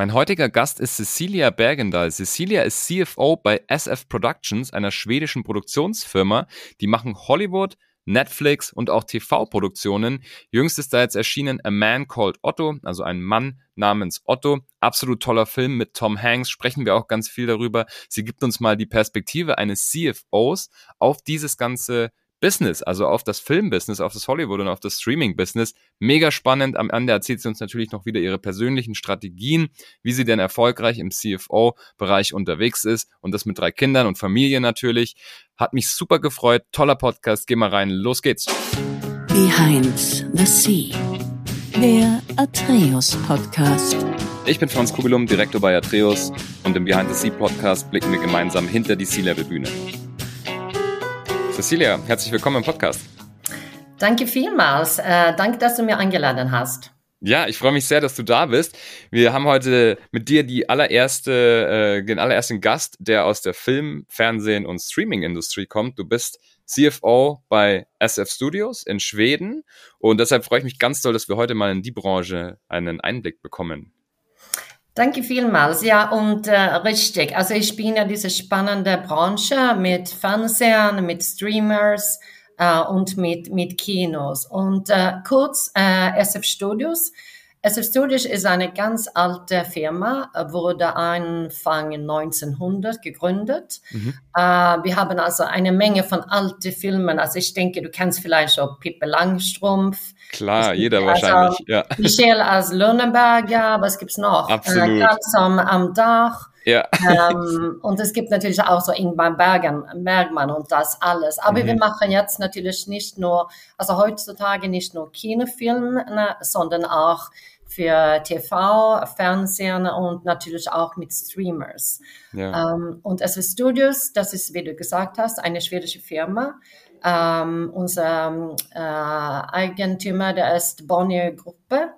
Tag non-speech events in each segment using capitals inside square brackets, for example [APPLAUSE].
Mein heutiger Gast ist Cecilia Bergendahl. Cecilia ist CFO bei SF Productions, einer schwedischen Produktionsfirma. Die machen Hollywood, Netflix und auch TV-Produktionen. Jüngst ist da jetzt erschienen A Man Called Otto, also ein Mann namens Otto. Absolut toller Film mit Tom Hanks, sprechen wir auch ganz viel darüber. Sie gibt uns mal die Perspektive eines CFOs auf dieses ganze Business, also auf das Filmbusiness, auf das Hollywood und auf das Streaming-Business. Mega spannend. Am Ende erzählt sie uns natürlich noch wieder ihre persönlichen Strategien, wie sie denn erfolgreich im CFO-Bereich unterwegs ist und das mit drei Kindern und Familie natürlich. Hat mich super gefreut. Toller Podcast. Geh mal rein. Los geht's. Behind the Sea. Der Atreus Podcast. Ich bin Franz Kugelum, Direktor bei Atreus und im Behind the Sea Podcast blicken wir gemeinsam hinter die Sea-Level-Bühne. Cecilia, herzlich willkommen im Podcast. Danke vielmals. Äh, danke, dass du mir eingeladen hast. Ja, ich freue mich sehr, dass du da bist. Wir haben heute mit dir die allererste, äh, den allerersten Gast, der aus der Film-, Fernsehen- und Streaming-Industrie kommt. Du bist CFO bei SF Studios in Schweden und deshalb freue ich mich ganz doll, dass wir heute mal in die Branche einen Einblick bekommen. Danke vielmals. Ja, und äh, richtig. Also ich bin ja diese spannende Branche mit Fernsehen, mit Streamers äh, und mit, mit Kinos. Und äh, kurz, äh, SF Studios. SF Studios ist eine ganz alte Firma, wurde Anfang 1900 gegründet. Mhm. Äh, wir haben also eine Menge von alten Filmen. Also ich denke, du kennst vielleicht so Pippi Langstrumpf, Klar, jeder also, wahrscheinlich. Ja. Michel als Lönneberger, was gibt's noch? Äh, Absolut. Äh, am, am Dach. Ja. ähm, und es gibt natürlich auch so Ingmar Bergen, Bergmann und das alles. Aber mhm. wir machen jetzt natürlich nicht nur, also heutzutage nicht nur Kinofilme, ne, sondern auch für TV, Fernsehen und natürlich auch mit Streamers. Ja. Ähm, und SV Studios, das ist, wie du gesagt hast, eine schwedische Firma. Ähm, unser äh, Eigentümer, der ist Bonnier Gruppe.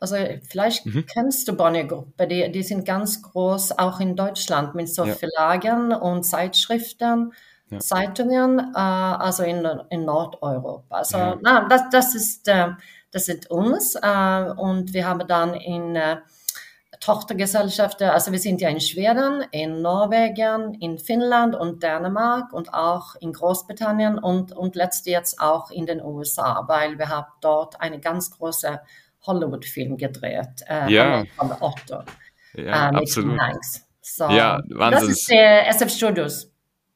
Also vielleicht mhm. kennst du Bonnier Gruppe, die, die sind ganz groß, auch in Deutschland mit so ja. Verlagen und Zeitschriften, ja. Zeitungen, äh, also in, in Nordeuropa. Also ja. na, das, das, ist, äh, das sind uns äh, und wir haben dann in äh, Tochtergesellschaften, also wir sind ja in Schweden, in Norwegen, in Finnland und Dänemark und auch in Großbritannien und, und letztlich jetzt auch in den USA, weil wir haben dort eine ganz große Hollywood-Film gedreht, äh, ja. von Otto. Ja, äh, absolut. So, ja, Wahnsinn. Das ist der SF Studios.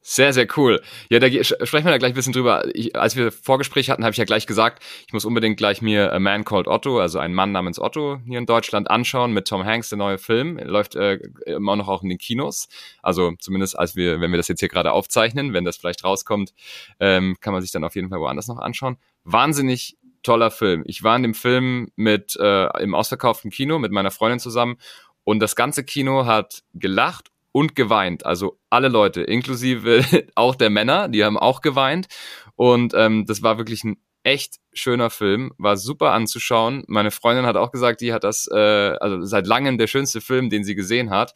Sehr, sehr cool. Ja, da sprechen wir da gleich ein bisschen drüber. Ich, als wir Vorgespräch hatten, habe ich ja gleich gesagt, ich muss unbedingt gleich mir A Man Called Otto, also ein Mann namens Otto hier in Deutschland anschauen mit Tom Hanks, der neue Film. Läuft äh, immer noch auch in den Kinos. Also zumindest als wir, wenn wir das jetzt hier gerade aufzeichnen, wenn das vielleicht rauskommt, ähm, kann man sich dann auf jeden Fall woanders noch anschauen. Wahnsinnig toller Film. Ich war in dem Film mit äh, im ausverkauften Kino mit meiner Freundin zusammen und das ganze Kino hat gelacht und geweint. Also alle Leute, inklusive [LAUGHS] auch der Männer, die haben auch geweint. Und ähm, das war wirklich ein echt schöner Film, war super anzuschauen. Meine Freundin hat auch gesagt, die hat das, äh, also seit langem der schönste Film, den sie gesehen hat.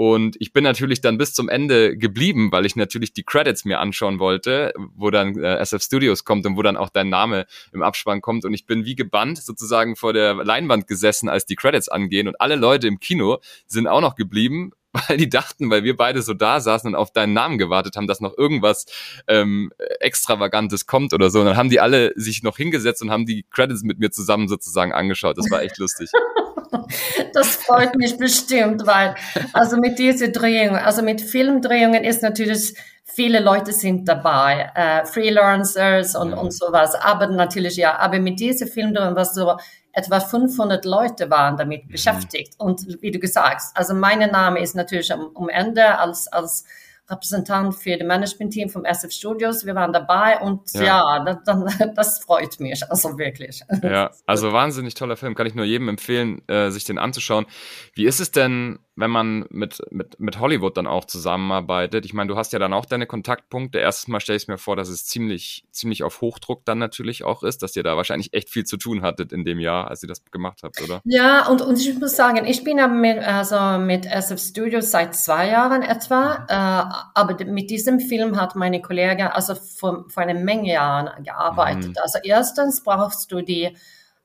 Und ich bin natürlich dann bis zum Ende geblieben, weil ich natürlich die Credits mir anschauen wollte, wo dann äh, SF Studios kommt und wo dann auch dein Name im Abspann kommt. Und ich bin wie gebannt sozusagen vor der Leinwand gesessen, als die Credits angehen. Und alle Leute im Kino sind auch noch geblieben, [LAUGHS] weil die dachten, weil wir beide so da saßen und auf deinen Namen gewartet haben, dass noch irgendwas ähm, Extravagantes kommt oder so. Und dann haben die alle sich noch hingesetzt und haben die Credits mit mir zusammen sozusagen angeschaut. Das war echt lustig. [LAUGHS] [LAUGHS] Das freut mich bestimmt, weil also mit dieser Drehung, also mit Filmdrehungen ist natürlich viele Leute sind dabei, äh, Freelancers und, und sowas, aber natürlich ja, aber mit dieser Filmdrehung, was so etwa 500 Leute waren damit mhm. beschäftigt. Und wie du gesagt also mein Name ist natürlich am, am Ende als, als Repräsentant für das Management-Team vom SF Studios. Wir waren dabei und ja, ja das, [LAUGHS] das, freut mich, also wirklich. Ja, also wahnsinnig toller Film, kann ich nur jedem empfehlen, äh, sich den anzuschauen. Wie ist es denn, wenn man mit, mit, mit Hollywood dann auch zusammenarbeitet? Ich meine, du hast ja dann auch deine Kontaktpunkte. Erstes Mal stelle ich mir vor, dass es ziemlich, ziemlich auf Hochdruck dann natürlich auch ist, dass ihr da wahrscheinlich echt viel zu tun hattet in dem Jahr, als ihr das gemacht habt, oder? Ja, und, und ich muss sagen, ich bin ja mit, also mit SF Studios seit zwei Jahren etwa. Mhm. Äh, aber mit diesem Film hat meine Kollegin also vor, vor einer Menge Jahren gearbeitet. Mhm. Also erstens brauchst du die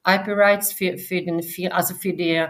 IP-Rights für, für den Film, also für die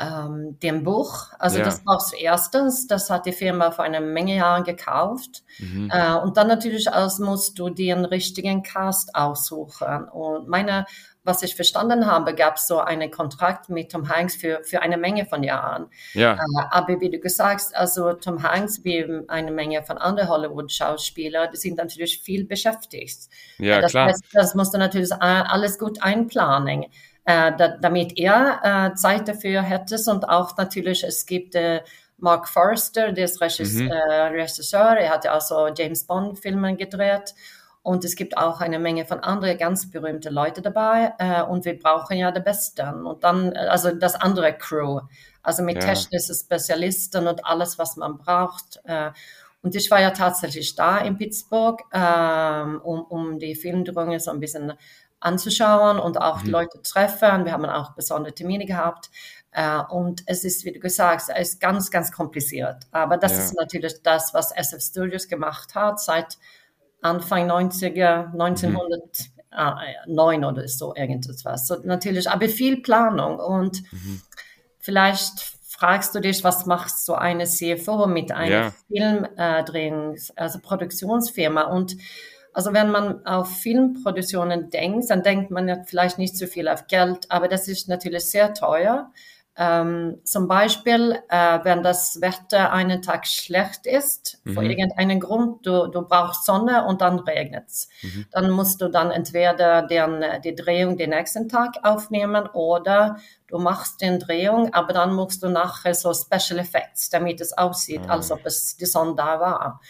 ähm, dem Buch. Also ja. das brauchst du erstens, das hat die Firma vor einer Menge Jahren gekauft. Mhm. Äh, und dann natürlich aus musst du den richtigen Cast aussuchen. Und meine, was ich verstanden habe, gab es so einen Kontrakt mit Tom Hanks für, für eine Menge von Jahren. Ja. Äh, aber wie du gesagt hast, also Tom Hanks wie eine Menge von anderen Hollywood-Schauspielern, die sind natürlich viel beschäftigt. Ja, äh, das klar. Heißt, das musst du natürlich alles gut einplanen äh, da, damit er Zeit dafür hätte und auch natürlich, es gibt Mark Forster, der ist Regisseur, mhm. Regisseur, er hat ja auch so James Bond-Filme gedreht und es gibt auch eine Menge von anderen ganz berühmten Leuten dabei äh, und wir brauchen ja die Besten und dann, äh, also das andere Crew, also mit ja. technischen Spezialisten und alles, was man braucht. Äh, und ich war ja tatsächlich da in Pittsburgh, ähm, um, um die Filmdrungen so ein bisschen anzuschauen und auch mhm. die Leute treffen. Wir haben auch besondere Termine gehabt. Uh, und es ist, wie du gesagt hast, es ist ganz, ganz kompliziert. Aber das ja. ist natürlich das, was SF Studios gemacht hat seit Anfang 90er, 1909 mhm. oder so irgendetwas. So, natürlich, aber viel Planung und mhm. vielleicht fragst du dich, was macht so eine CFO mit einem ja. Film äh, also Produktionsfirma und also wenn man auf Filmproduktionen denkt, dann denkt man ja vielleicht nicht so viel auf Geld, aber das ist natürlich sehr teuer. Ähm, zum Beispiel, äh, wenn das Wetter einen Tag schlecht ist, mhm. vor irgendeinem Grund, du, du brauchst Sonne und dann regnet es. Mhm. Dann musst du dann entweder den, die Drehung den nächsten Tag aufnehmen oder du machst den Drehung, aber dann musst du nachher so Special Effects, damit es aussieht, mhm. als ob es die Sonne da war.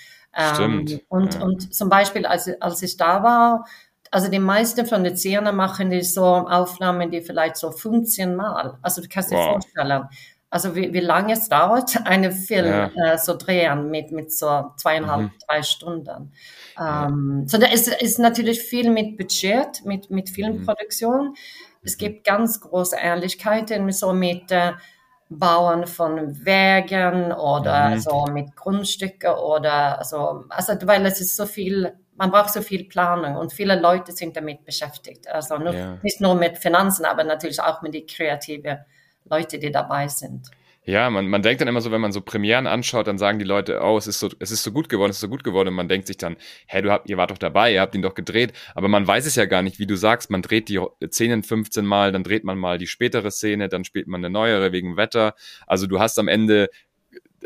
Stimmt. Ähm, und, ja. und zum Beispiel, als, als ich da war, also die meisten von den Szenen machen die so Aufnahmen, die vielleicht so 15 Mal. Also du kannst dir wow. vorstellen, also wie, wie lange es dauert, [LAUGHS] einen Film ja. äh, so drehen mit, mit so zweieinhalb, mhm. drei Stunden. Ähm, so da ist, ist natürlich viel mit Budget, mit, mit Filmproduktion. Mhm. Es gibt ganz große Ähnlichkeiten so mit äh, Bauen von Wegen oder mhm. so mit Grundstücke oder so, also weil es ist so viel, man braucht so viel Planung und viele Leute sind damit beschäftigt. Also nur, ja. nicht nur mit Finanzen, aber natürlich auch mit den kreativen Leuten, die dabei sind. Ja, man, man denkt dann immer so, wenn man so Premieren anschaut, dann sagen die Leute, oh, es ist so, es ist so gut geworden, es ist so gut geworden. Und man denkt sich dann, hä, du habt, ihr wart doch dabei, ihr habt ihn doch gedreht. Aber man weiß es ja gar nicht, wie du sagst, man dreht die Szenen 15 Mal, dann dreht man mal die spätere Szene, dann spielt man eine neuere wegen Wetter. Also du hast am Ende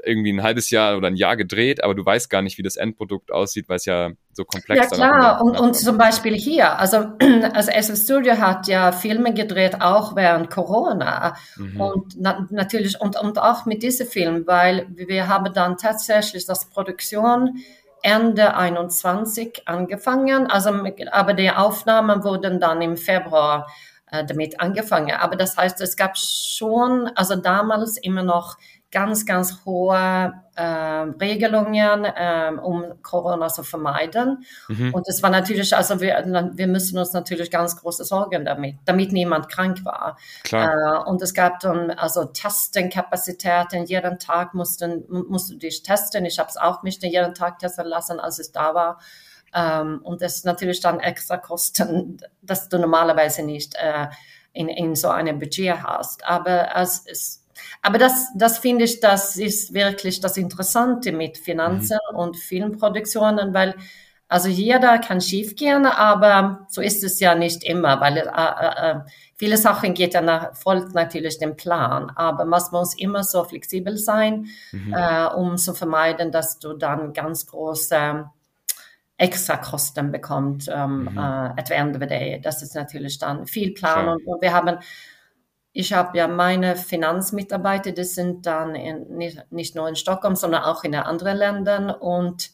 irgendwie ein halbes Jahr oder ein Jahr gedreht, aber du weißt gar nicht, wie das Endprodukt aussieht, weil es ja so komplex ist. Ja klar, und, und zum Beispiel hier, also, [CLEARS THROAT] also SF Studio hat ja Filme gedreht, auch während Corona mhm. und na, natürlich und, und auch mit diesem Film, weil wir haben dann tatsächlich das Produktion Ende 21 angefangen, also aber die Aufnahmen wurden dann im Februar äh, damit angefangen. Aber das heißt, es gab schon, also damals immer noch ganz, ganz hohe äh, Regelungen, äh, um Corona zu vermeiden. Mhm. Und es war natürlich, also wir, wir müssen uns natürlich ganz große Sorgen damit, damit niemand krank war. Äh, und es gab dann also Testenkapazitäten. Jeden Tag mussten, musst du dich testen. Ich habe es auch mich jeden Tag testen lassen, als ich da war. Ähm, und das ist natürlich dann extra Kosten, dass du normalerweise nicht äh, in, in so einem Budget hast. Aber es ist aber das, das finde ich, das ist wirklich das Interessante mit Finanzen mhm. und Filmproduktionen, weil also jeder kann schiefgehen, aber so ist es ja nicht immer, weil äh, äh, äh viele Sachen geht ja nach, folgt natürlich dem Plan, aber man muss immer so flexibel sein, mhm. äh, um zu vermeiden, dass du dann ganz große Extrakosten bekommst ähm, mhm. äh, at the end of the day. Das ist natürlich dann viel Plan und, und wir haben ich habe ja meine Finanzmitarbeiter, die sind dann in, nicht, nicht nur in Stockholm, sondern auch in anderen Ländern. Und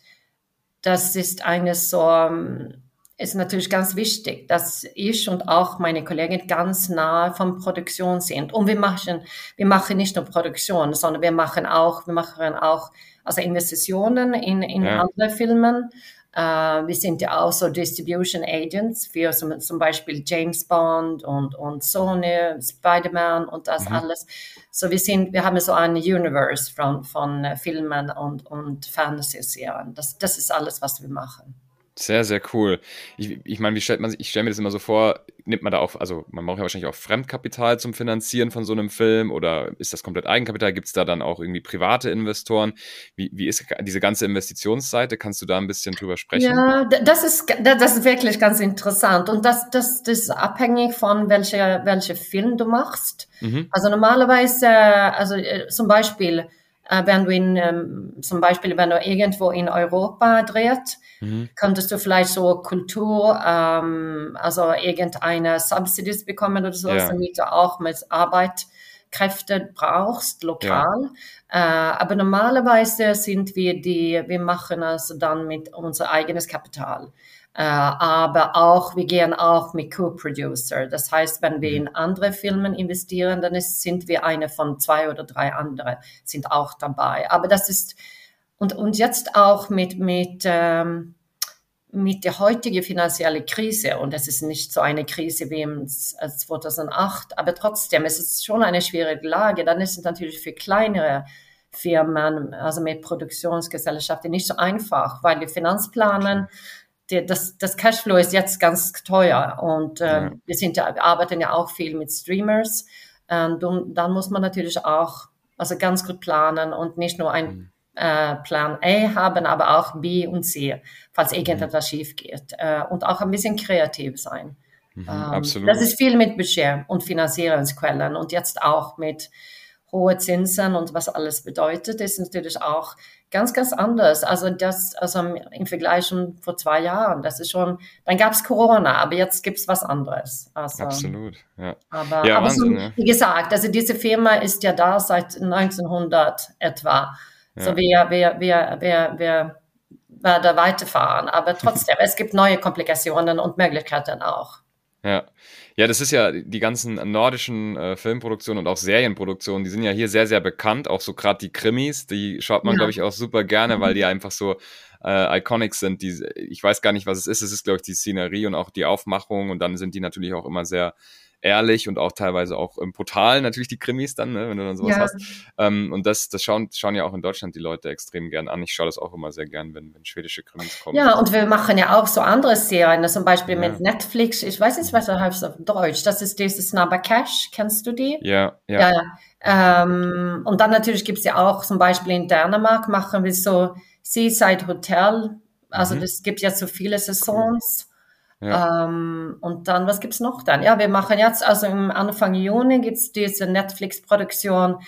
das ist eines so, ähm, ist natürlich ganz wichtig, dass ich und auch meine Kollegen ganz nahe von Produktion sind. Und wir machen, wir machen nicht nur Produktion, sondern wir machen auch, wir machen auch also Investitionen in, in ja. andere Filmen. Uh, wir sind ja auch so Distribution Agents für zum, zum Beispiel James Bond und, und Sony, Spider-Man und das mhm. alles. So wir sind, wir haben so ein Universe von, von Filmen und, und Fantasy-Serien. Das, das ist alles, was wir machen. Sehr, sehr cool. Ich, ich meine, wie stellt man sich, ich stelle mir das immer so vor, nimmt man da auch, also man braucht ja wahrscheinlich auch Fremdkapital zum Finanzieren von so einem Film oder ist das komplett Eigenkapital? Gibt es da dann auch irgendwie private Investoren? Wie, wie ist diese ganze Investitionsseite? Kannst du da ein bisschen drüber sprechen? Ja, das ist, das ist wirklich ganz interessant und das, das, das ist abhängig von welcher, welcher Film du machst. Mhm. Also normalerweise, also äh, zum Beispiel, wenn du in, ähm, zum Beispiel, wenn du irgendwo in Europa dreht, mhm. könntest du vielleicht so Kultur, ähm, also irgendeine Subsidies bekommen oder so, ja. damit du auch mit Arbeitskräfte brauchst, lokal. Ja. Äh, aber normalerweise sind wir die, wir machen es dann mit unser eigenes Kapital. Äh, aber auch, wir gehen auch mit Co-Producer. Das heißt, wenn wir mhm. in andere Filme investieren, dann ist, sind wir eine von zwei oder drei andere, sind auch dabei. Aber das ist, und, und jetzt auch mit, mit, ähm, mit der heutigen finanziellen Krise, und es ist nicht so eine Krise wie im 2008, aber trotzdem, es ist schon eine schwierige Lage, dann ist es natürlich für kleinere Firmen, also mit Produktionsgesellschaften, nicht so einfach, weil die Finanzplanen die, das, das Cashflow ist jetzt ganz teuer und äh, ja. wir, sind arbeiten ja auch viel mit Streamers. Und dann muss man natürlich auch also ganz gut planen und nicht nur ein mhm. äh, Plan A haben, aber auch B und C, falls irgendetwas mhm. schief geht. Äh, und auch ein bisschen kreativ sein. Mhm, ähm. Das ist viel mit Budget und Finanzierungsquellen und jetzt auch mit hohe Zinsen und was alles bedeutet, ist natürlich auch ganz, ganz anders. Also das, also im Vergleich schon vor zwei Jahren, das ist schon, dann gab es Corona, aber jetzt gibt es was anderes. Also, Absolut, ja. Aber, ja, aber Wahnsinn, so, wie gesagt, also diese Firma ist ja da seit 1900 etwa. Ja. So wir, wir, wir, wir, wir werden weiterfahren, aber trotzdem, es gibt neue Komplikationen und Möglichkeiten auch. Ja. Ja, das ist ja die ganzen nordischen äh, Filmproduktionen und auch Serienproduktionen, die sind ja hier sehr, sehr bekannt. Auch so gerade die Krimis, die schaut man, ja. glaube ich, auch super gerne, weil die einfach so äh, iconic sind. Die, ich weiß gar nicht, was es ist. Es ist, glaube ich, die Szenerie und auch die Aufmachung und dann sind die natürlich auch immer sehr ehrlich und auch teilweise auch im Portal natürlich die Krimis dann, ne, wenn du dann sowas ja. hast. Ähm, und das, das schauen, schauen ja auch in Deutschland die Leute extrem gern an. Ich schaue das auch immer sehr gern, wenn, wenn schwedische Krimis kommen. Ja, und wir machen ja auch so andere Serien, zum Beispiel ja. mit Netflix. Ich weiß nicht, was das heißt auf Deutsch. Das ist dieses Snabba Cash. Kennst du die? Ja, ja. ja ähm, und dann natürlich gibt es ja auch zum Beispiel in Dänemark machen wir so Seaside Hotel. Also mhm. das gibt ja so viele Saisons. Cool. Ja. Ähm, und dann, was gibt's noch dann? Ja, wir machen jetzt, also im Anfang Juni gibt's diese Netflix-Produktion.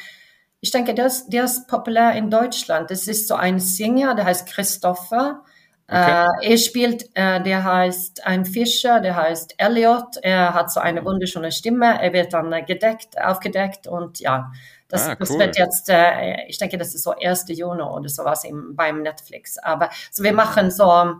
Ich denke, der ist, der ist populär in Deutschland. Das ist so ein Singer, der heißt Christopher. Okay. Äh, er spielt, äh, der heißt ein Fischer, der heißt Elliot. Er hat so eine wunderschöne Stimme. Er wird dann äh, gedeckt, aufgedeckt und ja, das, ah, cool. das wird jetzt, äh, ich denke, das ist so 1. Juni oder sowas im, beim Netflix. Aber so wir machen so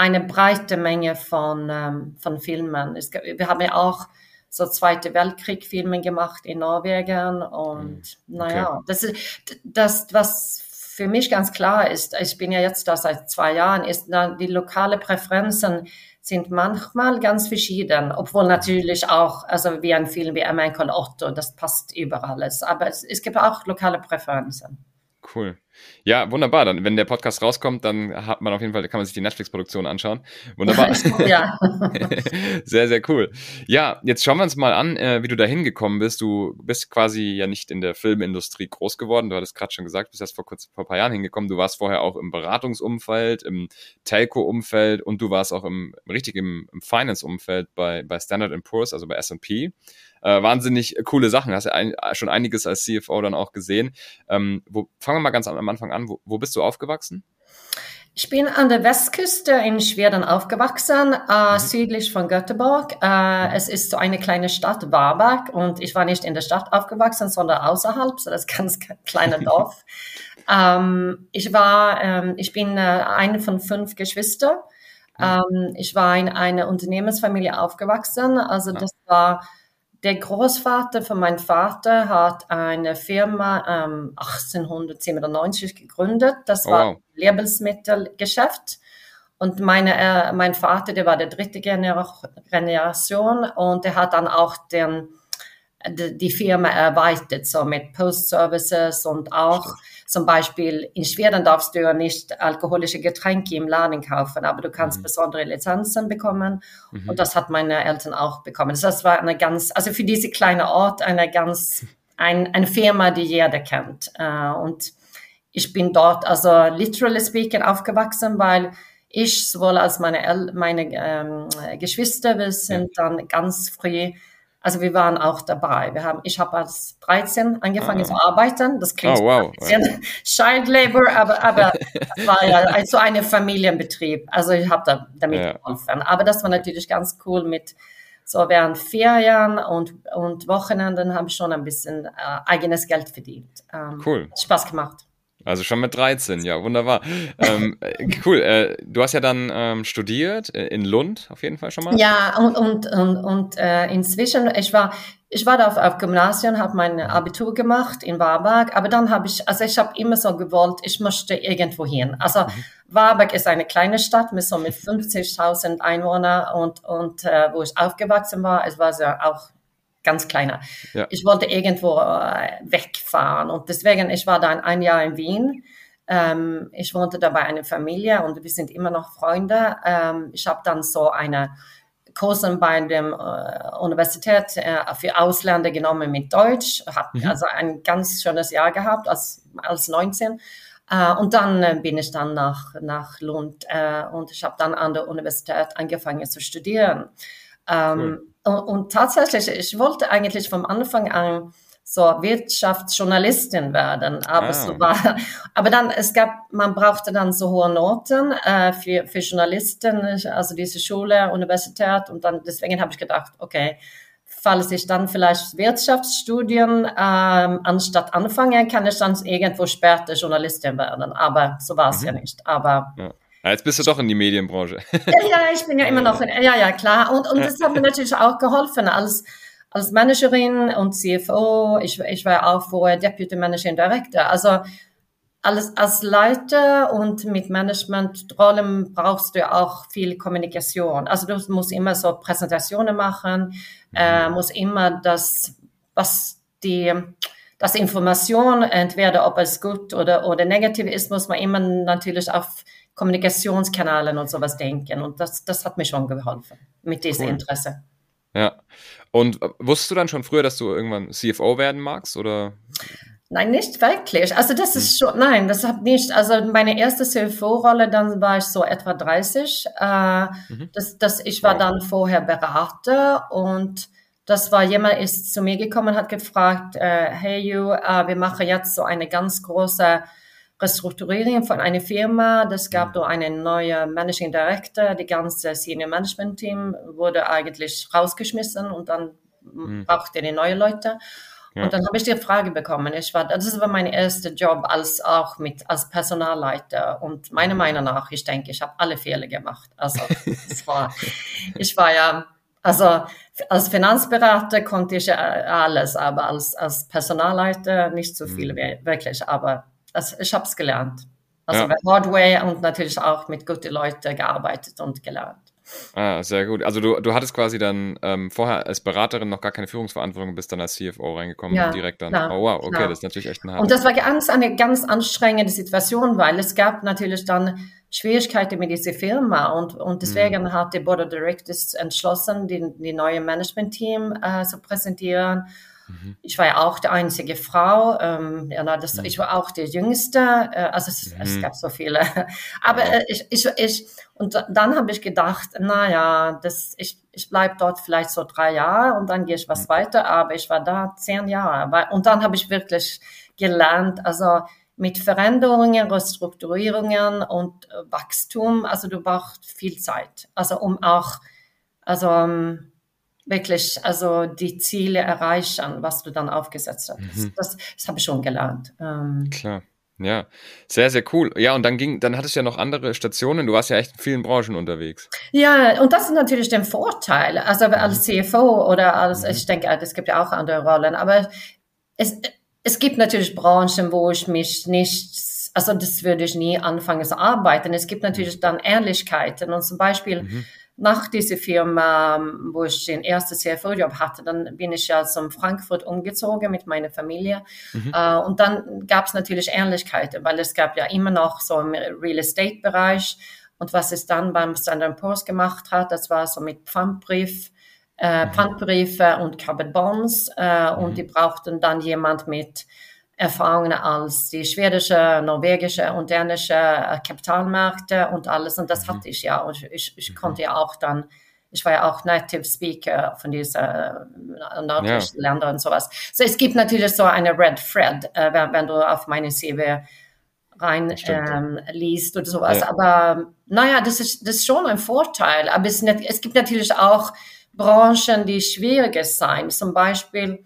eine breite Menge von, ähm, von Filmen. Es, wir haben ja auch so Zweite Weltkrieg-Filme gemacht in Norwegen und naja, okay. das ist das, was für mich ganz klar ist, ich bin ja jetzt da seit zwei Jahren, ist die lokale Präferenzen sind manchmal ganz verschieden, obwohl natürlich auch, also wie ein Film wie American Otto, das passt überall. Aber es, es gibt auch lokale Präferenzen. Cool. Ja, wunderbar. Dann, wenn der Podcast rauskommt, dann hat man auf jeden Fall, kann man sich die Netflix-Produktion anschauen. Wunderbar. [LAUGHS] ja. [LAUGHS] sehr, sehr cool. Ja, jetzt schauen wir uns mal an, äh, wie du da hingekommen bist. Du bist quasi ja nicht in der Filmindustrie groß geworden. Du hattest gerade schon gesagt, bist erst vor kurz, vor ein paar Jahren hingekommen. Du warst vorher auch im Beratungsumfeld, im Telco-Umfeld und du warst auch im, richtig im, im Finance-Umfeld bei, bei Standard Poor's, also bei S&P äh, wahnsinnig coole Sachen. Hast ja ein, schon einiges als CFO dann auch gesehen. Ähm, wo, fangen wir mal ganz am Anfang an. Wo, wo bist du aufgewachsen? Ich bin an der Westküste in Schweden aufgewachsen, äh, mhm. südlich von Göteborg. Äh, es ist so eine kleine Stadt, Warburg, und ich war nicht in der Stadt aufgewachsen, sondern außerhalb, so das [LAUGHS] ganz kleine Dorf. [LAUGHS] ähm, ich war, ähm, ich bin äh, eine von fünf Geschwistern. Mhm. Ähm, ich war in einer Unternehmensfamilie aufgewachsen, also das war der Großvater von meinem Vater hat eine Firma ähm, 1897 gegründet. Das oh, war wow. Lebensmittelgeschäft. Und meine, äh, mein Vater, der war der dritte Generation und der hat dann auch den die, die Firma erweitert, so mit Post-Services und auch zum Beispiel in Schweden darfst du ja nicht alkoholische Getränke im Laden kaufen, aber du kannst mhm. besondere Lizenzen bekommen. Mhm. Und das hat meine Eltern auch bekommen. Das war eine ganz, also für diese kleine Ort eine ganz, ein, eine Firma, die jeder kennt. Äh, und ich bin dort, also literally speaking, aufgewachsen, weil ich sowohl als meine, El meine ähm, Geschwister, wir sind ja. dann ganz früh, also wir waren auch dabei. Wir haben, ich habe als 13 angefangen ah. zu arbeiten. Das klingt oh, wow. ein bisschen [LAUGHS] Child Labor, aber, aber das war ja so ein Familienbetrieb. Also ich habe da damit ja. geholfen. Aber das war natürlich ganz cool mit so während Ferien und, und Wochenenden habe ich schon ein bisschen äh, eigenes Geld verdient. Ähm, cool. Spaß gemacht. Also schon mit 13, ja, wunderbar. ähm, äh, cool, äh, du hast ja dann ähm, studiert äh, in Lund auf jeden Fall schon mal. Ja, und, und, und, und äh, inzwischen, ich war, ich war da auf, auf Gymnasium, habe mein Abitur gemacht in Warburg, aber dann habe ich, also ich habe immer so gewollt, ich möchte irgendwo hin. Also mhm. Warburg ist eine kleine Stadt mit so mit 50.000 Einwohnern und, und äh, wo ich aufgewachsen war, es war so auch ganz kleiner. Ja. Ich wollte irgendwo äh, wegfahren und deswegen, ich war dann ein Jahr in Wien. Ähm, ich wohnte da bei einer Familie und wir sind immer noch Freunde. Ähm, ich habe dann so eine Kurse bei der äh, Universität äh, für Ausländer genommen mit Deutsch. Habe mhm. also ein ganz schönes Jahr gehabt als, als 19. Uh, und dann uh, bin ich dann nach, nach Lund uh, und ich habe dann an der Universität angefangen zu studieren. Um, cool. Und, tatsächlich, ich wollte eigentlich vom Anfang an so Wirtschaftsjournalistin werden, aber ah. so war, aber dann es gab, man brauchte dann so hohe Noten äh, für für Journalisten, also diese Schule, Universität und dann deswegen habe ich gedacht, okay, falls ich dann vielleicht Wirtschaftsstudien ähm, anstatt anfangen, kann ich dann irgendwo später Journalistin werden, aber so war es mhm. ja nicht. Aber ja. Jetzt bist du doch in die Medienbranche. Ja, ich bin ja immer noch in, ja, ja, klar. Und, und das hat mir natürlich auch geholfen als, als Managerin und CFO. Ich, ich war auch vorher Deputy Managing Director. Also als, als Leiter und mit Managementrollen brauchst du auch viel Kommunikation. Also du musst immer so Präsentationen machen, äh, mhm. muss immer das, was die, das Information, entweder ob es gut oder, oder negativ ist, muss man immer natürlich auf Kommunikationskanälen und sowas denken. Und das, das hat mir schon geholfen mit diesem cool. Interesse. Ja. Und äh, wusstest du dann schon früher, dass du irgendwann CFO werden magst oder? Nein, nicht wirklich. Also das ist hm. schon, nein, das hat nicht, also meine erste CFO-Rolle, dann war ich so etwa 30. Äh, mhm. das, das, ich war wow. dann vorher Berater und das war jemand ist zu mir gekommen, hat gefragt, äh, hey you, uh, wir machen jetzt so eine ganz große Restrukturierung von einer Firma. Das gab da einen neuen Managing Director. Die ganze Senior Management Team wurde eigentlich rausgeschmissen und dann mhm. brauchte die neue Leute. Ja. Und dann habe ich die Frage bekommen. Ich war, das war mein erster Job als auch mit als Personalleiter. Und meiner Meinung nach, ich denke, ich habe alle Fehler gemacht. Also [LAUGHS] war, ich war ja, also als Finanzberater konnte ich alles, aber als als Personalleiter nicht so viel mhm. wirklich. Aber also ich habe es gelernt. Also ja. bei Hardware und natürlich auch mit guten Leuten gearbeitet und gelernt. Ah, sehr gut. Also du, du hattest quasi dann ähm, vorher als Beraterin noch gar keine Führungsverantwortung, bist dann als CFO reingekommen ja, und direkt dann. Klar, oh wow, okay, klar. das ist natürlich echt ein Und das war ganz eine ganz anstrengende Situation, weil es gab natürlich dann Schwierigkeiten mit dieser Firma und, und deswegen mhm. hat die Board of Directors entschlossen, die, die neue Management-Team äh, zu präsentieren Mhm. Ich war ja auch die einzige Frau. Ähm, ja, das, mhm. Ich war auch die Jüngste. Äh, also es, mhm. es, gab so viele. [LAUGHS] Aber wow. äh, ich, ich, ich, und dann habe ich gedacht, naja, das, ich, ich bleibe dort vielleicht so drei Jahre und dann gehe ich was mhm. weiter. Aber ich war da zehn Jahre. Und dann habe ich wirklich gelernt, also mit Veränderungen, Restrukturierungen und äh, Wachstum, also du brauchst viel Zeit. Also um auch, also um, wirklich also die Ziele erreichen, was du dann aufgesetzt hast. Mhm. Das, das habe ich schon gelernt. Ähm, Klar. Ja, sehr, sehr cool. Ja, und dann ging, dann hattest du ja noch andere Stationen. Du warst ja echt in vielen Branchen unterwegs. Ja, und das ist natürlich der Vorteil. Also als mhm. CFO oder als, mhm. ich denke, es gibt ja auch andere Rollen, aber es, es gibt natürlich Branchen, wo ich mich nicht, also das würde ich nie anfangen zu arbeiten. Es gibt natürlich dann Ehrlichkeiten und zum Beispiel, mhm nach dieser Firma, wo ich den ersten CFO-Job hatte, dann bin ich ja zum Frankfurt umgezogen mit meiner Familie. Mhm. Äh, und dann gab es natürlich Ähnlichkeiten, weil es gab ja immer noch so im Real Estate-Bereich. Und was es dann beim Standard Poor's gemacht hat, das war so mit Pfandbrief, äh, mhm. Pfandbriefe und Covered Bonds. Äh, mhm. Und die brauchten dann jemand mit Erfahrungen als die schwedische, norwegische und dänische äh, Kapitalmärkte und alles. Und das mhm. hatte ich ja. Und ich, ich mhm. konnte ja auch dann, ich war ja auch Native Speaker von diesen äh, nördlichen ja. Ländern und sowas. So, es gibt natürlich so eine Red Thread, äh, wenn, wenn, du auf meine CV rein ähm, liest oder sowas. Ja. Aber naja, das ist, das ist schon ein Vorteil. Aber es, es gibt natürlich auch Branchen, die schwieriger sein. Zum Beispiel,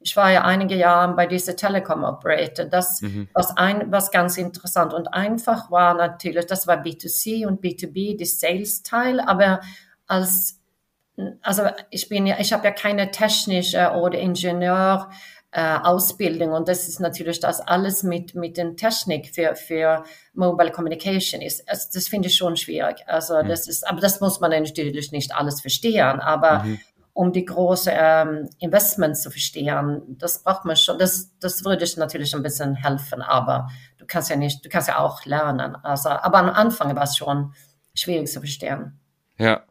ich war ja einige Jahre bei dieser Telekom Operator. Das, mhm. was, ein, was ganz interessant und einfach war natürlich, das war B2C und B2B, die Sales-Teil, aber als, also ich bin ja, ich habe ja keine technische oder Ingenieur, äh, Ausbildung und das ist natürlich das alles mit, mit den Technik für, für Mobile Communication ist. Also das finde ich schon schwierig. Also mhm. das ist, aber das muss man natürlich nicht alles verstehen, aber mhm um die großen ähm, Investments zu verstehen. Das braucht man schon. Das, das würde ich natürlich ein bisschen helfen, aber du kannst ja nicht, du kannst ja auch lernen. Also, aber am Anfang war es schon schwierig zu verstehen. Ja,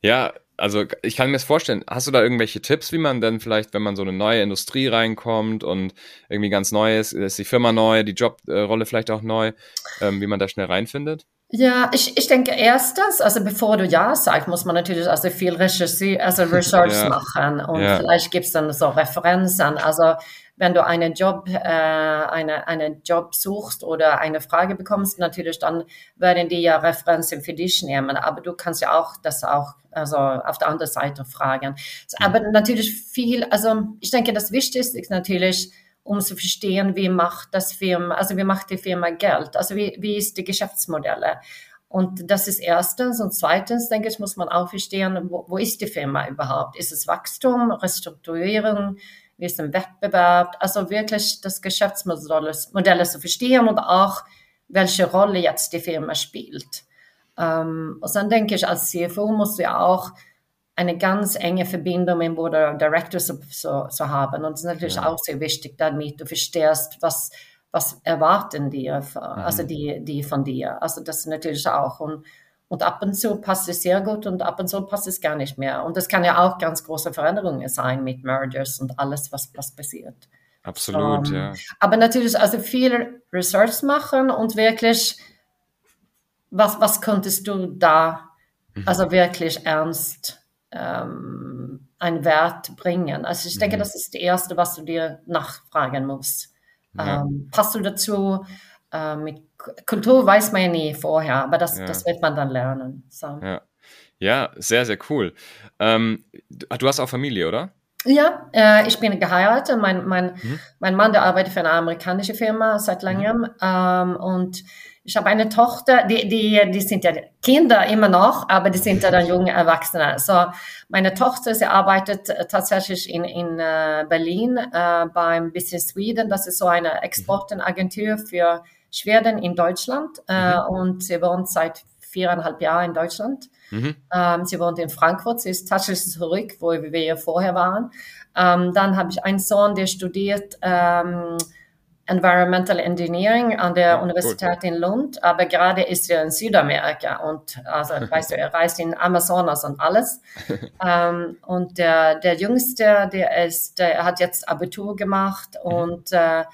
ja. Also ich kann mir das vorstellen. Hast du da irgendwelche Tipps, wie man denn vielleicht, wenn man so eine neue Industrie reinkommt und irgendwie ganz neu ist, ist die Firma neu, die Jobrolle vielleicht auch neu, ähm, wie man da schnell reinfindet? Ja, ich, ich denke erstens, also bevor du Ja sagst, muss man natürlich also viel Recherche, also [LAUGHS] Research ja. machen und ja. vielleicht gibt es dann so Referenzen. Also wenn du einen Job, äh, eine, einen Job suchst oder eine Frage bekommst, natürlich dann werden die ja Referenzen für dich nehmen. Aber du kannst ja auch das auch also auf der anderen Seite fragen. Aber natürlich viel, also ich denke, das Wichtigste ist natürlich, um zu verstehen, wie macht das Firma, also wie macht die Firma Geld, also wie, wie ist die Geschäftsmodelle. Und das ist erstens. Und zweitens, denke ich, muss man auch verstehen, wo, wo ist die Firma überhaupt? Ist es Wachstum, Restrukturierung, wie ist ein Wettbewerb? Also wirklich das Geschäftsmodell Modelle zu verstehen und auch, welche Rolle jetzt die Firma spielt. Ähm, und dann denke ich, als CFO musst du ja auch eine ganz enge Verbindung mit Board of Directors zu, zu, zu haben. Und es ist natürlich ja. auch sehr wichtig, damit du verstehst, was, was erwarten die, mhm. also die, die von dir. Also das ist natürlich auch. Und, und ab und zu passt es sehr gut und ab und zu passt es gar nicht mehr. Und das kann ja auch ganz große Veränderungen sein mit Mergers und alles, was, was passiert. Absolut, um, ja. Aber natürlich, also viel Research machen und wirklich, was, was konntest du da, mhm. also wirklich ernst ähm, einen Wert bringen. Also ich denke, mhm. das ist das Erste, was du dir nachfragen musst. Ja. Ähm, passt du dazu? Äh, mit Kultur weiß man ja nie vorher, aber das, ja. das wird man dann lernen. So. Ja. ja, sehr, sehr cool. Ähm, du hast auch Familie, oder? Ja, äh, ich bin geheiratet. Mein, mein, mhm. mein Mann, der arbeitet für eine amerikanische Firma seit mhm. langem. Mhm. Ähm, und ich habe eine Tochter, die, die, die sind ja Kinder immer noch, aber die sind ja dann junge Erwachsene. So, meine Tochter, sie arbeitet äh, tatsächlich in, in uh, Berlin uh, beim Business Sweden. Das ist so eine Exportenagentur für Schweden in Deutschland. Uh, und sie wohnt seit viereinhalb Jahren in Deutschland. Mhm. Ähm, sie wohnt in Frankfurt. Sie ist tatsächlich zurück, wo wir vorher waren. Ähm, dann habe ich einen Sohn, der studiert ähm, Environmental Engineering an der Universität in Lund, aber gerade ist er in Südamerika und also [LAUGHS] weißt du, er reist in Amazonas und alles. [LAUGHS] ähm, und der, der Jüngste, der ist, der hat jetzt Abitur gemacht mhm. und äh,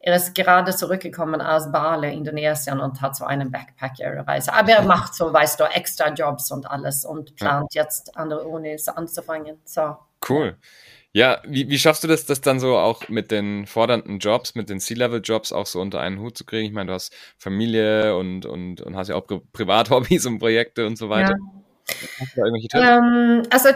er ist gerade zurückgekommen aus Bali, Indonesien und hat so eine Backpacker-Reise. Aber er macht so, weißt du, extra Jobs und alles und plant jetzt an der Uni anzufangen. So. Cool. Ja, wie, wie schaffst du das, das dann so auch mit den fordernden Jobs, mit den C-Level-Jobs auch so unter einen Hut zu kriegen? Ich meine, du hast Familie und, und, und hast ja auch Pri Privathobbys und Projekte und so weiter. Ja. Hast du da irgendwelche Tipps? Ähm, also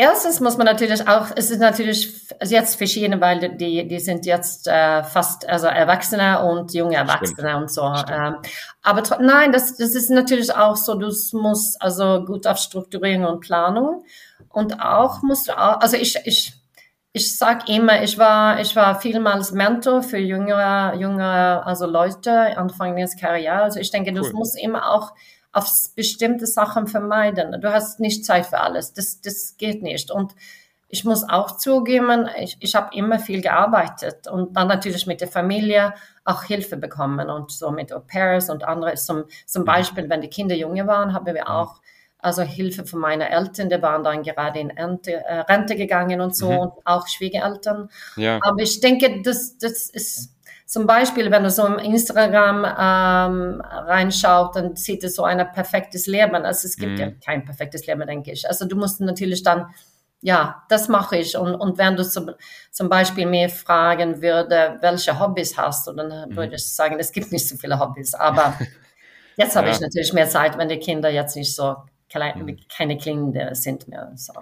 erstens muss man natürlich auch, es ist natürlich jetzt verschiedene, weil die, die sind jetzt äh, fast also Erwachsene und junge Erwachsene Stimmt. und so. Ähm, aber nein, das, das ist natürlich auch so, du musst also gut auf Strukturierung und Planung und auch musst du auch, also ich, ich, ich sag immer, ich war, ich war vielmals Mentor für jüngere, jüngere, also Leute Anfang des Karriere. Also ich denke, cool. du musst immer auch auf bestimmte Sachen vermeiden. Du hast nicht Zeit für alles. Das, das geht nicht. Und ich muss auch zugeben, ich, ich habe immer viel gearbeitet und dann natürlich mit der Familie auch Hilfe bekommen und so mit Au pairs und andere. Zum, zum mhm. Beispiel, wenn die Kinder junge waren, haben wir mhm. auch also Hilfe von meinen Eltern, die waren dann gerade in Rente, äh, Rente gegangen und so, mhm. und auch Schwiegereltern. Ja. Aber ich denke, das, das ist zum Beispiel, wenn du so im Instagram ähm, reinschaut, dann sieht es so ein perfektes Leben. Also es gibt mhm. ja kein perfektes Leben, denke ich. Also du musst natürlich dann ja, das mache ich. Und, und wenn du zum, zum Beispiel mir fragen würde, welche Hobbys hast du, dann mhm. würde ich sagen, es gibt nicht so viele Hobbys. Aber [LAUGHS] jetzt habe ja. ich natürlich mehr Zeit, wenn die Kinder jetzt nicht so klein, mhm. keine Kinder sind mehr. So.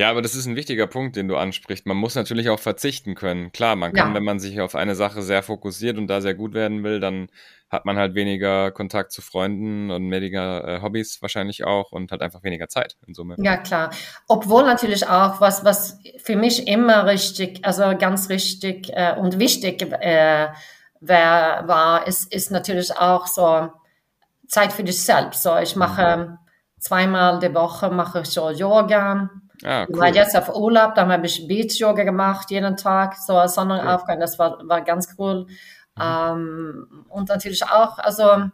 Ja, aber das ist ein wichtiger Punkt, den du ansprichst. Man muss natürlich auch verzichten können. Klar, man kann, ja. wenn man sich auf eine Sache sehr fokussiert und da sehr gut werden will, dann hat man halt weniger Kontakt zu Freunden und weniger äh, Hobbys wahrscheinlich auch und hat einfach weniger Zeit in Summe. Ja, klar. Obwohl natürlich auch, was, was für mich immer richtig, also ganz richtig äh, und wichtig äh, wär, war, ist, ist natürlich auch so Zeit für dich selbst. So, ich mache mhm. zweimal die Woche mache ich so Yoga. Ah, cool. Ich war jetzt auf Urlaub, da habe ich Beach-Yoga gemacht, jeden Tag, so Sonnenaufgang, das war, war ganz cool. Mhm. Ähm, und natürlich auch, also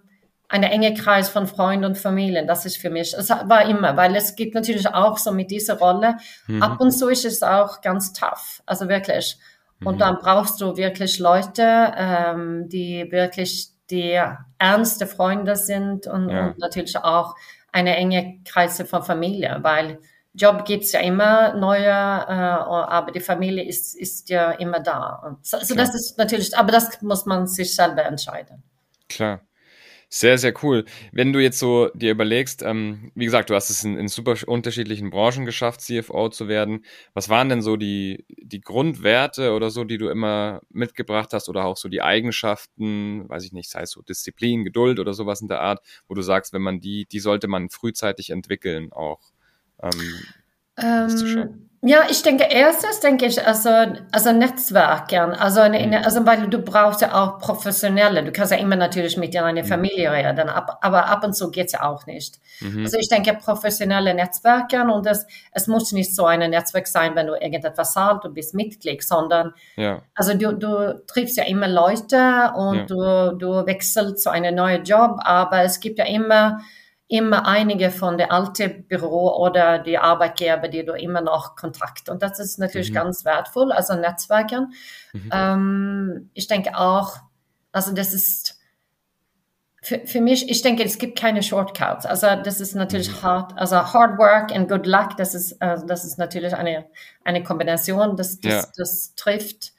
eine enge Kreis von Freunden und Familien, das ist für mich, es war immer, weil es gibt natürlich auch so mit dieser Rolle, mhm. ab und zu ist es auch ganz tough, also wirklich. Und mhm. dann brauchst du wirklich Leute, ähm, die wirklich die ernste Freunde sind und, ja. und natürlich auch eine enge Kreise von Familie, weil Job gibt's ja immer neue, äh, aber die Familie ist, ist ja immer da. so, also das ist natürlich, aber das muss man sich selber entscheiden. Klar. Sehr, sehr cool. Wenn du jetzt so dir überlegst, ähm, wie gesagt, du hast es in, in, super unterschiedlichen Branchen geschafft, CFO zu werden. Was waren denn so die, die Grundwerte oder so, die du immer mitgebracht hast oder auch so die Eigenschaften, weiß ich nicht, sei es so Disziplin, Geduld oder sowas in der Art, wo du sagst, wenn man die, die sollte man frühzeitig entwickeln auch? Ähm, ähm, ja, ich denke, erstes denke ich, also, also Netzwerken, also, eine, mhm. also, weil du brauchst ja auch Professionelle. Du kannst ja immer natürlich mit deiner mhm. Familie reden, ab, aber ab und zu geht's ja auch nicht. Mhm. Also, ich denke, professionelle Netzwerken und das, es muss nicht so ein Netzwerk sein, wenn du irgendetwas zahlst, du bist Mitglied, sondern, ja. also, du, du triffst ja immer Leute und ja. du, du wechselst zu einem neuen Job, aber es gibt ja immer, immer einige von der alten Büro oder die Arbeitgeber, die du immer noch Kontakt. Und das ist natürlich mhm. ganz wertvoll, also Netzwerken. Mhm. Ähm, ich denke auch, also das ist für, für mich, ich denke, es gibt keine Shortcuts. Also das ist natürlich mhm. hart, also Hard Work and Good Luck, das ist, also das ist natürlich eine, eine Kombination, das, das, ja. das trifft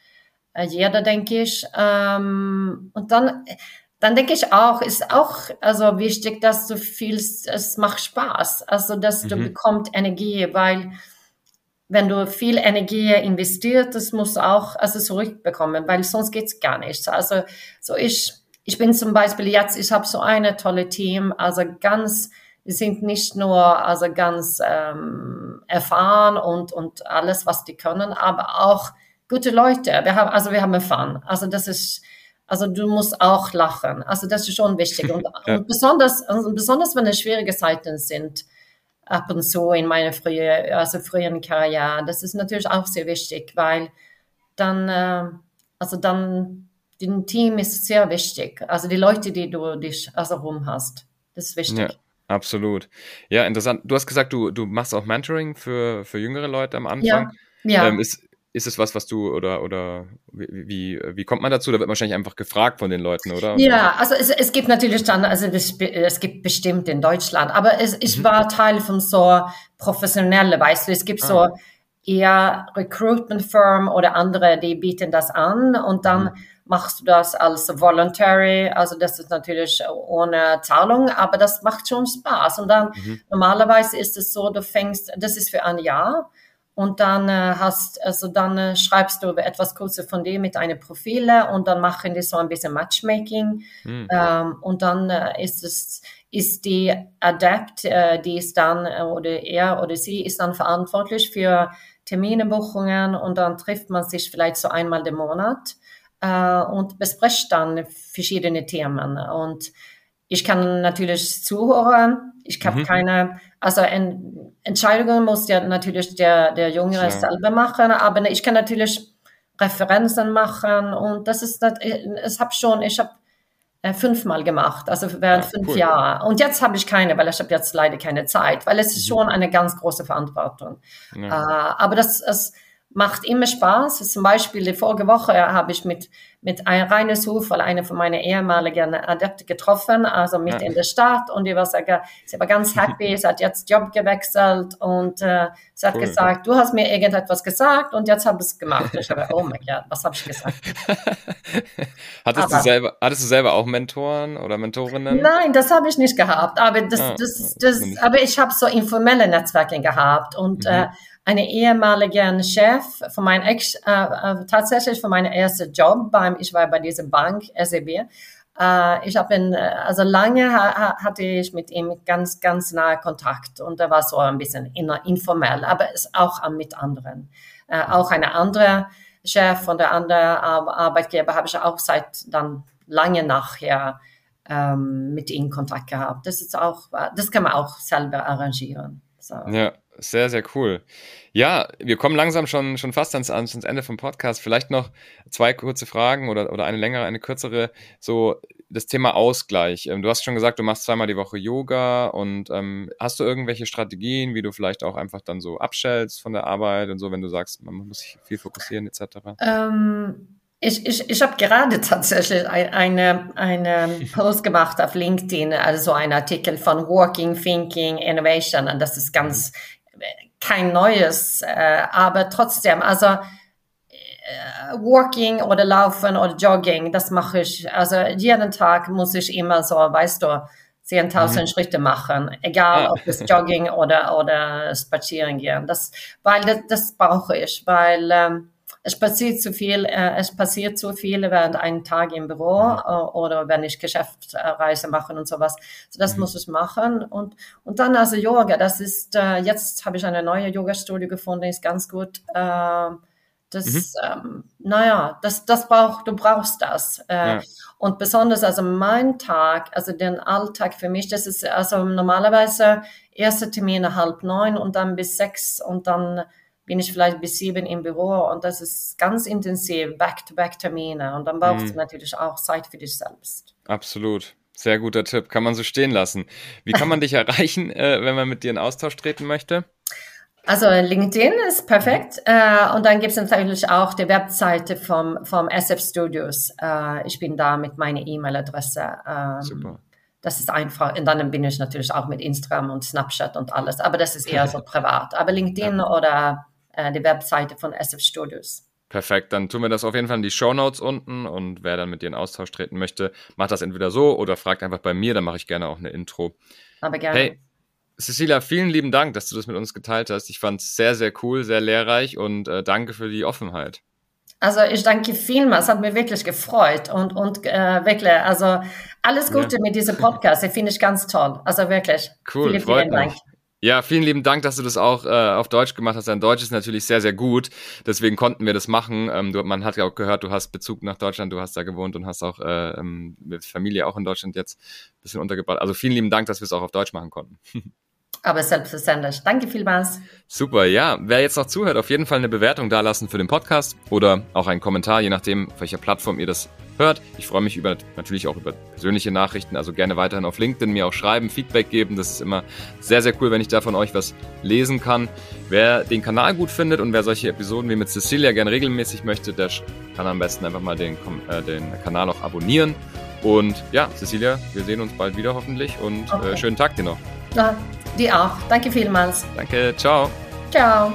äh, jeder, denke ich. Ähm, und dann, dann denke ich auch, ist auch also wichtig, dass du fühlst, es macht Spaß, also dass mhm. du bekommst Energie, weil wenn du viel Energie investierst, das musst du auch also zurückbekommen, weil sonst geht's gar nicht. Also so ich, ich bin zum Beispiel jetzt, ich habe so eine tolle Team, also ganz, die sind nicht nur also ganz ähm, erfahren und und alles, was die können, aber auch gute Leute. Wir haben also wir haben Fun. Also das ist also du musst auch lachen. Also das ist schon wichtig. Und, [LAUGHS] ja. und besonders, also besonders wenn es schwierige Zeiten sind, ab und zu in meiner frühen, also früheren Karriere, das ist natürlich auch sehr wichtig, weil dann, äh, also dann, ein Team ist sehr wichtig. Also die Leute, die du dich also rum hast, das ist wichtig. Ja. Absolut. Ja, interessant. Du hast gesagt, du, du machst auch Mentoring für, für jüngere Leute am Anfang. Ja, ja. Ähm, ist, ist es was, was du oder oder wie, wie kommt man dazu? Da wird wahrscheinlich einfach gefragt von den Leuten, oder? Ja, also es, es gibt natürlich dann, also es, gibt bestimmt in Deutschland, aber es, ich mhm. war Teil von so professionelle, weißt du, es gibt ah. so eher Recruitment Firm oder andere, die bieten das an und dann mhm. machst du das als voluntary, also das ist natürlich ohne Zahlung, aber das macht schon Spaß und dann mhm. normalerweise ist es so, du fängst, das ist für ein Jahr und dann äh, hast, also dann äh, schreibst du etwas Kurzes von dir mit deinen Profile und dann machen die so ein bisschen Matchmaking mhm. ähm, und dann äh, ist es ist die Adept, äh, die ist dann äh, oder er oder sie ist dann verantwortlich für Terminebuchungen und dann trifft man sich vielleicht so einmal im Monat äh, und bespricht dann verschiedene Themen und ich kann natürlich zuhören. Ich habe mhm. keine, also en, Entscheidungen muss ja natürlich der, der Jüngere ja. selber machen, aber ich kann natürlich Referenzen machen und das ist, es habe schon, ich habe äh, fünfmal gemacht, also während ja, fünf cool. Jahre. Und jetzt habe ich keine, weil ich habe jetzt leider keine Zeit, weil es ist mhm. schon eine ganz große Verantwortung. Ja. Äh, aber das, das macht immer Spaß. Zum Beispiel die vorige Woche habe ich mit, mit ein reines Zufall eine von meinen ehemaligen Adepten getroffen, also mit ja. in der Stadt und die war, sehr, sie war ganz [LAUGHS] happy, sie hat jetzt Job gewechselt und äh, sie hat cool. gesagt, du hast mir irgendetwas gesagt und jetzt habe ich es gemacht. Ich habe, oh mein Gott, was habe ich gesagt? [LAUGHS] hattest, aber, du selber, hattest du selber auch Mentoren oder Mentorinnen? Nein, das habe ich nicht gehabt, aber, das, ah, das, das, das aber ich habe so informelle Netzwerke gehabt und mhm. äh, eine ehemalige Chef von meinem Ex, äh, äh, tatsächlich von meinem ersten Job beim, ich war bei dieser Bank, SEB. Äh, ich habe äh, also lange ha, hatte ich mit ihm ganz, ganz nahe Kontakt und er war so ein bisschen informell, aber es auch mit anderen. Äh, auch eine andere Chef von der anderen Arbeitgeber habe ich auch seit dann lange nachher ähm, mit ihm Kontakt gehabt. Das ist auch, das kann man auch selber arrangieren. So. Ja, sehr, sehr cool. Ja, wir kommen langsam schon, schon fast ans, ans Ende vom Podcast. Vielleicht noch zwei kurze Fragen oder, oder eine längere, eine kürzere. So das Thema Ausgleich. Ähm, du hast schon gesagt, du machst zweimal die Woche Yoga und ähm, hast du irgendwelche Strategien, wie du vielleicht auch einfach dann so abschältst von der Arbeit und so, wenn du sagst, man muss sich viel fokussieren etc.? Ähm ich, ich, ich habe gerade [LAUGHS] tatsächlich eine, eine Post gemacht auf LinkedIn, also ein Artikel von Working, Thinking, Innovation. Und das ist ganz kein Neues, äh, aber trotzdem, also äh, Walking oder Laufen oder Jogging, das mache ich. Also jeden Tag muss ich immer so, weißt du, 10.000 mhm. Schritte machen, egal ja. ob es Jogging oder, oder Spazieren gehen. Das, weil das, das brauche ich, weil ähm, es passiert zu viel, äh, es passiert zu viel während einem Tag im Büro mhm. äh, oder wenn ich Geschäftsreise mache und sowas. So, das mhm. muss ich machen. Und, und dann also Yoga, das ist, äh, jetzt habe ich eine neue Yoga-Studio gefunden, ist ganz gut. Äh, das, mhm. ähm, naja, das, das braucht, du brauchst das. Äh, ja. Und besonders also mein Tag, also den Alltag für mich, das ist also normalerweise erste Termine halb neun und dann bis sechs und dann bin ich vielleicht bis sieben im Büro und das ist ganz intensiv, Back-to-Back-Termine und dann brauchst mhm. du natürlich auch Zeit für dich selbst. Absolut. Sehr guter Tipp, kann man so stehen lassen. Wie kann man [LAUGHS] dich erreichen, äh, wenn man mit dir in Austausch treten möchte? Also LinkedIn ist perfekt. Äh, und dann gibt es natürlich auch die Webseite vom, vom SF Studios. Äh, ich bin da mit meiner E-Mail-Adresse. Ähm, Super. Das ist einfach. Und dann bin ich natürlich auch mit Instagram und Snapchat und alles. Aber das ist eher so [LAUGHS] privat. Aber LinkedIn ja. oder äh, die Webseite von SF Studios. Perfekt, dann tun wir das auf jeden Fall in die Show Notes unten und wer dann mit dir in Austausch treten möchte, macht das entweder so oder fragt einfach bei mir, dann mache ich gerne auch eine Intro. Aber gerne. Hey, Cecilia, vielen lieben Dank, dass du das mit uns geteilt hast. Ich fand es sehr, sehr cool, sehr lehrreich und äh, danke für die Offenheit. Also ich danke vielmals, hat mir wirklich gefreut und, und äh, wirklich, also alles Gute ja. mit diesem Podcast, den finde ich ganz toll. Also wirklich. Cool, vielen, freut vielen Dank. Ja, vielen lieben Dank, dass du das auch äh, auf Deutsch gemacht hast. Dein Deutsch ist natürlich sehr, sehr gut. Deswegen konnten wir das machen. Ähm, du, man hat ja auch gehört, du hast Bezug nach Deutschland, du hast da gewohnt und hast auch äh, ähm, mit Familie auch in Deutschland jetzt ein bisschen untergebracht. Also vielen lieben Dank, dass wir es auch auf Deutsch machen konnten. [LAUGHS] Aber selbstverständlich. Danke vielmals. Super, ja. Wer jetzt noch zuhört, auf jeden Fall eine Bewertung dalassen für den Podcast oder auch einen Kommentar, je nachdem, auf welcher Plattform ihr das hört. Ich freue mich über natürlich auch über persönliche Nachrichten, also gerne weiterhin auf LinkedIn mir auch schreiben, Feedback geben. Das ist immer sehr, sehr cool, wenn ich da von euch was lesen kann. Wer den Kanal gut findet und wer solche Episoden wie mit Cecilia gerne regelmäßig möchte, der kann am besten einfach mal den, äh, den Kanal auch abonnieren. Und ja, Cecilia, wir sehen uns bald wieder hoffentlich und äh, okay. äh, schönen Tag dir noch. Ja, dir auch. Danke vielmals. Danke, ciao. Ciao.